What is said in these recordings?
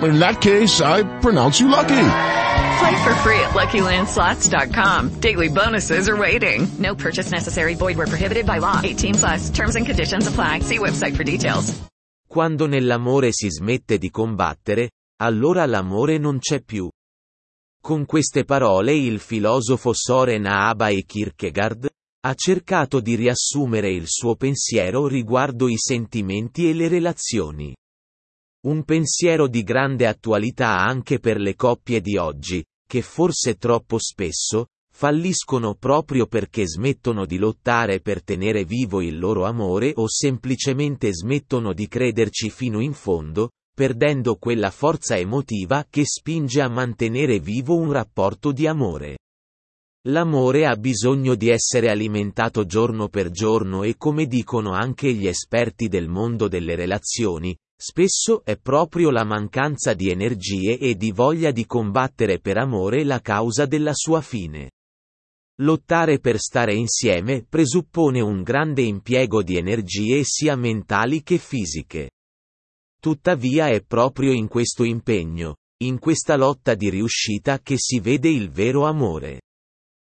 In that case, I pronounce you lucky. Play for free at LuckyLandSlots.com. Daily bonuses are waiting. No purchase necessary. Void where prohibited by law. 18 plus. Terms and conditions apply. See website for details. Quando nell'amore si smette di combattere, allora l'amore non c'è più. Con queste parole il filosofo Soren Abai Kierkegaard ha cercato di riassumere il suo pensiero riguardo i sentimenti e le relazioni. Un pensiero di grande attualità anche per le coppie di oggi, che forse troppo spesso, falliscono proprio perché smettono di lottare per tenere vivo il loro amore o semplicemente smettono di crederci fino in fondo, perdendo quella forza emotiva che spinge a mantenere vivo un rapporto di amore. L'amore ha bisogno di essere alimentato giorno per giorno e come dicono anche gli esperti del mondo delle relazioni, spesso è proprio la mancanza di energie e di voglia di combattere per amore la causa della sua fine. Lottare per stare insieme presuppone un grande impiego di energie sia mentali che fisiche. Tuttavia è proprio in questo impegno, in questa lotta di riuscita che si vede il vero amore.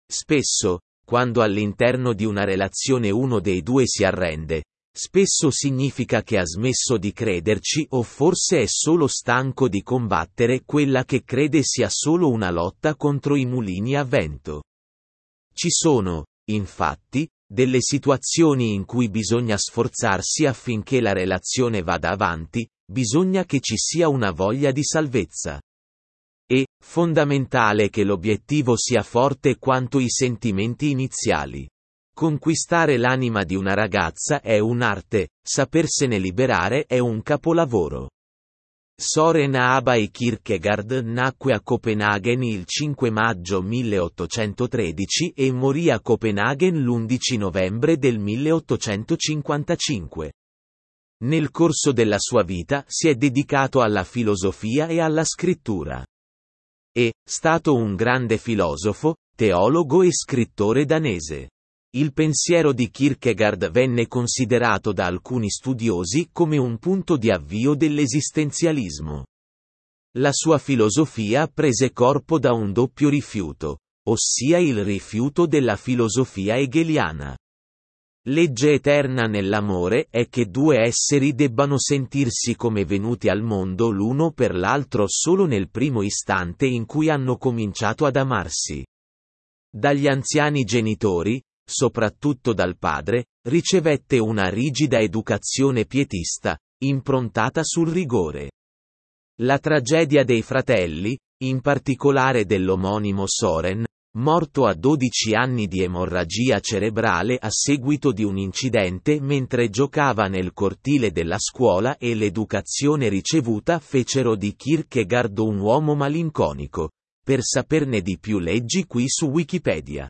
Spesso, quando all'interno di una relazione uno dei due si arrende, spesso significa che ha smesso di crederci o forse è solo stanco di combattere quella che crede sia solo una lotta contro i mulini a vento. Ci sono, infatti, delle situazioni in cui bisogna sforzarsi affinché la relazione vada avanti, bisogna che ci sia una voglia di salvezza. È fondamentale che l'obiettivo sia forte quanto i sentimenti iniziali. Conquistare l'anima di una ragazza è un'arte, sapersene liberare è un capolavoro. Soren Abai Kierkegaard nacque a Copenaghen il 5 maggio 1813 e morì a Copenaghen l'11 novembre del 1855. Nel corso della sua vita si è dedicato alla filosofia e alla scrittura. È stato un grande filosofo, teologo e scrittore danese. Il pensiero di Kierkegaard venne considerato da alcuni studiosi come un punto di avvio dell'esistenzialismo. La sua filosofia prese corpo da un doppio rifiuto, ossia il rifiuto della filosofia hegeliana. Legge eterna nell'amore è che due esseri debbano sentirsi come venuti al mondo l'uno per l'altro solo nel primo istante in cui hanno cominciato ad amarsi. Dagli anziani genitori, soprattutto dal padre, ricevette una rigida educazione pietista, improntata sul rigore. La tragedia dei fratelli, in particolare dell'omonimo Soren, morto a 12 anni di emorragia cerebrale a seguito di un incidente mentre giocava nel cortile della scuola e l'educazione ricevuta fecero di Kierkegaard un uomo malinconico. Per saperne di più leggi qui su Wikipedia.